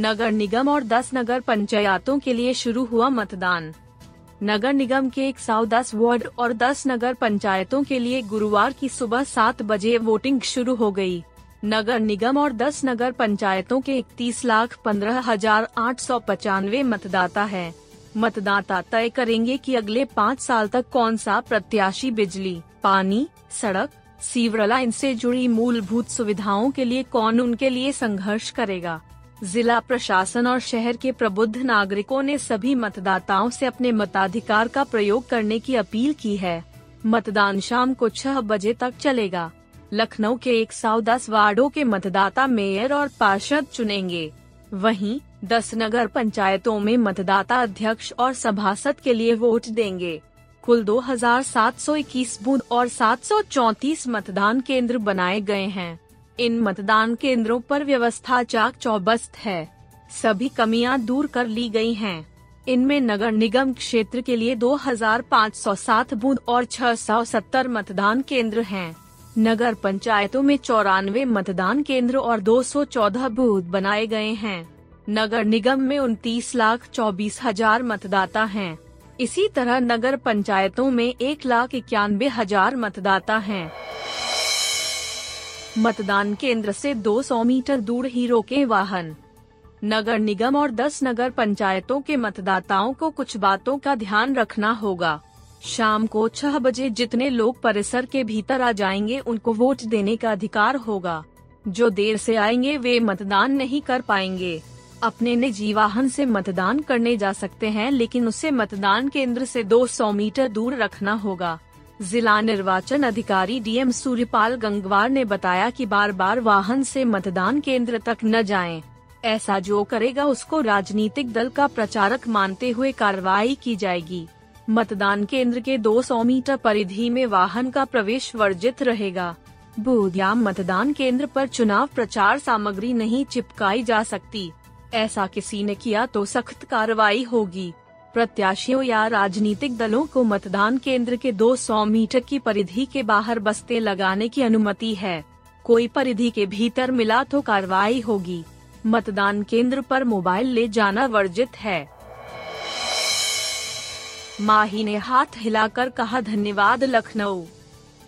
नगर निगम और 10 नगर पंचायतों के लिए शुरू हुआ मतदान नगर निगम के एक सौ दस वार्ड और 10 नगर पंचायतों के लिए गुरुवार की सुबह सात बजे वोटिंग शुरू हो गई। नगर निगम और 10 नगर पंचायतों के इकतीस लाख पंद्रह हज़ार आठ सौ पचानवे मतदाता हैं। मतदाता तय करेंगे कि अगले पाँच साल तक कौन सा प्रत्याशी बिजली, पानी, सड़क सीवर लाइन से जुड़ी मूलभूत सुविधाओं के लिए कौन उनके लिए संघर्ष करेगा जिला प्रशासन और शहर के प्रबुद्ध नागरिकों ने सभी मतदाताओं से अपने मताधिकार का प्रयोग करने की अपील की है। मतदान शाम को छह बजे तक चलेगा। लखनऊ के एक सौ दस वार्डो के मतदाता मेयर और पार्षद चुनेंगे। वहीं दस नगर पंचायतों में मतदाता अध्यक्ष और सभासद के लिए वोट देंगे। कुल 2,721 बूथ और 734 मतदान केंद्र बनाए गए हैं। इन मतदान केंद्रों पर व्यवस्था चाक चौबस्त है सभी कमियाँ दूर कर ली गई हैं। इनमें नगर निगम क्षेत्र के लिए 2,507 बूथ और 670 मतदान केंद्र हैं। नगर पंचायतों में चौरानवे मतदान केंद्र और 214 बूथ बनाए गए हैं नगर निगम में उनतीस लाख चौबीस हज़ार मतदाता हैं। इसी तरह नगर पंचायतों में एक लाख इक्यानवे हज़ार मतदाता हैं। मतदान केंद्र से 200 मीटर दूर ही रोके वाहन। नगर निगम और 10 नगर पंचायतों के मतदाताओं को कुछ बातों का ध्यान रखना होगा। शाम को छह बजे जितने लोग परिसर के भीतर आ जाएँगे उनको वोट देने का अधिकार होगा। जो देर से आएँगे वे मतदान नहीं कर पाएँगे। अपने निजी वाहन से मतदान करने जा सकते हैं, लेकिन उसे मतदान केंद्र से 200 मीटर दूर रखना होगा। जिला निर्वाचन अधिकारी डीएम सूर्यपाल गंगवार ने बताया कि बार बार वाहन से मतदान केंद्र तक न जाएँ। ऐसा जो करेगा उसको राजनीतिक दल का प्रचारक मानते हुए कार्रवाई की जाएगी। मतदान केंद्र के 200 मीटर परिधि में वाहन का प्रवेश वर्जित रहेगा। बूथ या मतदान केंद्र पर चुनाव प्रचार सामग्री नहीं चिपकाई जा सकती। ऐसा किसी ने किया तो सख्त कार्रवाई होगी। प्रत्याशियों या राजनीतिक दलों को मतदान केंद्र के 200 मीटर की परिधि के बाहर बस्ते लगाने की अनुमति है। कोई परिधि के भीतर मिला तो कार्रवाई होगी। मतदान केंद्र पर मोबाइल ले जाना वर्जित है। माही ने हाथ हिलाकर कहा, धन्यवाद, लखनऊ।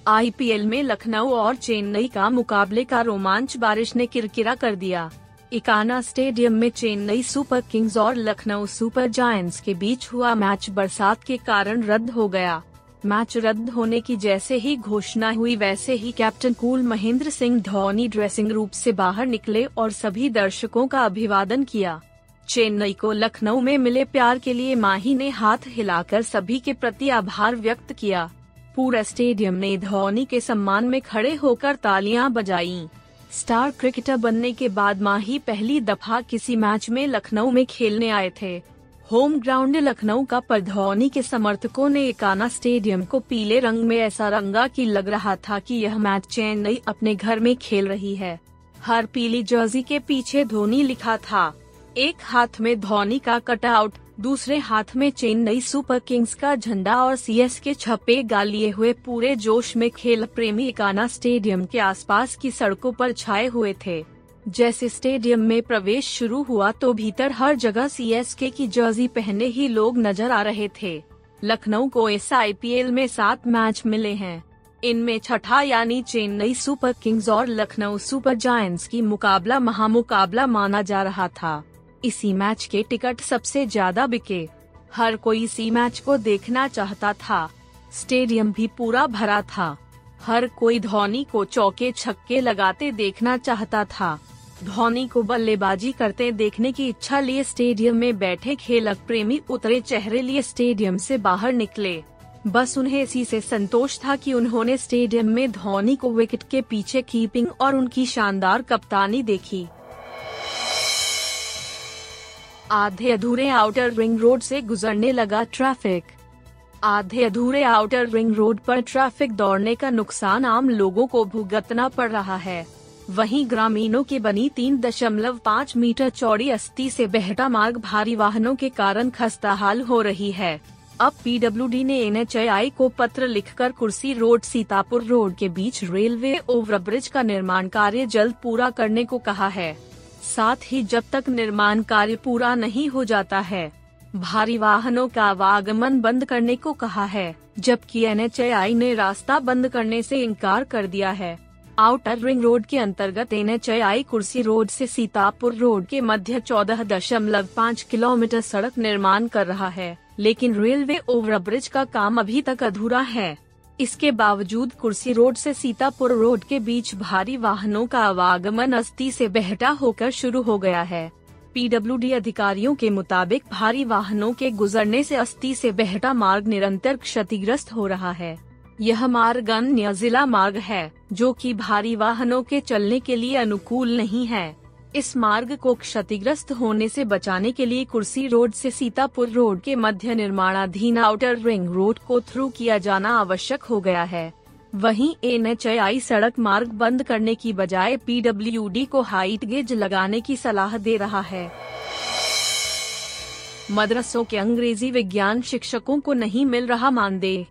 आईपीएल में लखनऊ और चेन्नई का मुकाबले का रोमांच बारिश ने किरकिरा कर दिया। इकाना स्टेडियम में चेन्नई सुपर किंग्स और लखनऊ सुपर जायंट्स के बीच हुआ मैच बरसात के कारण रद्द हो गया। मैच रद्द होने की जैसे ही घोषणा हुई, वैसे ही captain cool Mahendra Singh Dhoni dressing room से बाहर निकले और सभी दर्शकों का अभिवादन किया। चेन्नई को लखनऊ में मिले प्यार के लिए माही ने हाथ हिलाकर सभी के प्रति आभार व्यक्त किया। पूरा स्टेडियम ने धोनी के सम्मान में खड़े होकर तालियाँ बजाईं। स्टार क्रिकेटर बनने के बाद माही पहली दफ़ा किसी मैच में लखनऊ में खेलने आए थे। होम ग्राउंड लखनऊ का पर धोनी के समर्थकों ने एकाना स्टेडियम को पीले रंग में ऐसा रंगा कि लग रहा था कि यह मैच चेन्नई अपने घर में खेल रही है। हर पीली जर्सी के पीछे धोनी लिखा था। एक हाथ में धोनी का कटआउट दूसरे हाथ में चेन्नई सुपर किंग्स का झंडा और सीएस के छपे गालिए हुए पूरे जोश में खेल प्रेमी इकाना स्टेडियम के आसपास की सड़कों पर छाए हुए थे। जैसे स्टेडियम में प्रवेश शुरू हुआ तो भीतर हर जगह सीएसके की जर्सी पहने ही लोग नज़र आ रहे थे। लखनऊ को इस आईपीएल में सात मैच मिले हैं। इनमें छठा यानी चेन्नई सुपर किंग्स और लखनऊ सुपर जायंट्स की मुकाबला महामुकाबला माना जा रहा था। इसी मैच के टिकट सबसे ज़्यादा बिके। हर कोई इसी मैच को देखना चाहता था। स्टेडियम भी पूरा भरा था। हर कोई धोनी को चौके छक्के लगाते देखना चाहता था। धोनी को बल्लेबाजी करते देखने की इच्छा लिए स्टेडियम में बैठे खेलक प्रेमी उतरे चेहरे लिए स्टेडियम से बाहर निकले। बस उन्हें इसी से संतोष था कि उन्होंने स्टेडियम में धोनी को विकेट के पीछे कीपिंग और उनकी शानदार कप्तानी देखी। आधे अधूरे आउटर रिंग रोड से गुजरने लगा ट्रैफ़िक आधे अधूरे आउटर रिंग रोड पर ट्रैफ़िक दौड़ने का नुकसान आम लोगों को भुगतना पड़ रहा है. वहीं ग्रामीणों की बनी तीन दशमलव पाँच मीटर चौड़ी अस्थि से बहटा मार्ग भारी वाहनों के कारण खस्ताहाल हो रही है. अब पीडब्ल्यूडी ने एन को पत्र लिखकर कुर्सी रोड सीतापुर रोड के बीच रेलवे ओवरब्रिज का निर्माण कार्य जल्द पूरा करने को कहा है। साथ ही जब तक निर्माण कार्य पूरा नहीं हो जाता है, भारी वाहनों का आवागमन बंद करने को कहा है, जबकि एन ने रास्ता बंद करने से इनकार कर दिया है। आउटर रिंग रोड के अंतर्गत एन कुर्सी रोड से सीतापुर रोड के मध्य चौदह दशमलव पाँच किलोमीटर सड़क निर्माण कर रहा है, लेकिन रेलवे ओवरब्रिज का काम अभी तक अधूरा है। इसके बावजूद कुर्सी रोड से सीतापुर रोड के बीच भारी वाहनों का आवागमन अस्थि से बहटा होकर शुरू हो गया है। पीडब्ल्यूडी अधिकारियों के मुताबिक भारी वाहनों के गुजरने से अस्थि से बहटा मार्ग निरंतर क्षतिग्रस्त हो रहा है। यह मार्ग अन्य जिला मार्ग है, जो कि भारी वाहनों के चलने के लिए अनुकूल नहीं है। इस मार्ग को क्षतिग्रस्त होने से बचाने के लिए कुर्सी रोड से सीतापुर रोड के मध्य निर्माणाधीन आउटर रिंग रोड को थ्रू किया जाना आवश्यक हो गया है। वहीं एन सड़क मार्ग बंद करने की बजाय पीडब्ल्यूडी को हाइट गेज लगाने की सलाह दे रहा है। मदरसों के अंग्रेज़ी विज्ञान शिक्षकों को नहीं मिल रहा मानदेय।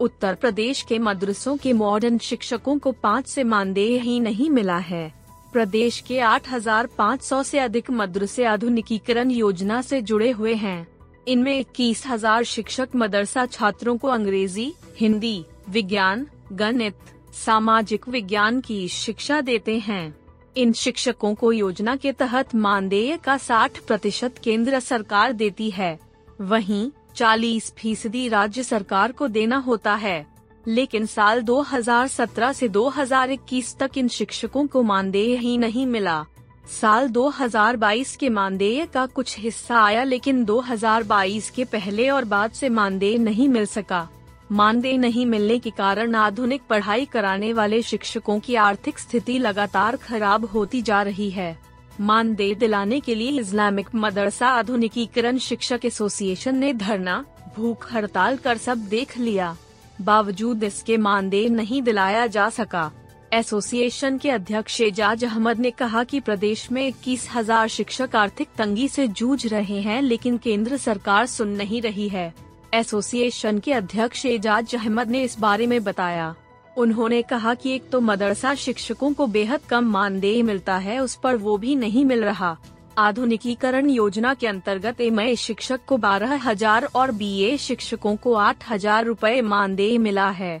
उत्तर प्रदेश के मदरसों के मॉडर्न शिक्षकों को पाँच से मानदेय ही नहीं मिला है। प्रदेश के 8,500 से अधिक मदरसे आधुनिकीकरण योजना से जुड़े हुए हैं। इनमें इक्कीस हज़ार शिक्षक मदरसा छात्रों को अंग्रेज़ी हिंदी विज्ञान गणित सामाजिक विज्ञान की शिक्षा देते हैं। इन शिक्षकों को योजना के तहत मानदेय का 60 प्रतिशत केंद्र सरकार देती है। वहीं 40 फ़ीसदी राज्य सरकार को देना होता है। लेकिन साल 2017 से 2021 तक इन शिक्षकों को मानदेय ही नहीं मिला। साल 2022 के मानदेय का कुछ हिस्सा आया लेकिन 2022 के पहले और बाद से मानदेय नहीं मिल सका। मानदेय नहीं मिलने के कारण आधुनिक पढ़ाई कराने वाले शिक्षकों की आर्थिक स्थिति लगातार खराब होती जा रही है। मानदेय दिलाने के लिए इस्लामिक मदरसा आधुनिकीकरण शिक्षक एसोसिएशन ने धरना, भूख हड़ताल कर सब देख लिया। बावजूद इसके मानदेय नहीं दिलाया जा सका। एसोसिएशन के अध्यक्ष एजाज अहमद ने कहा कि प्रदेश में इक्कीस हज़ार शिक्षक आर्थिक तंगी से जूझ रहे हैं, लेकिन केंद्र सरकार सुन नहीं रही है। एसोसिएशन के अध्यक्ष एजाज अहमद ने इस बारे में बताया। उन्होंने कहा कि एक तो मदरसा शिक्षकों को बेहद कम मानदेय मिलता है, उस पर वो भी नहीं मिल रहा। आधुनिकीकरण योजना के अंतर्गत एमए शिक्षक को बारह हज़ार और बीए शिक्षकों को आठ हज़ार रूपए मानदेय मिला है।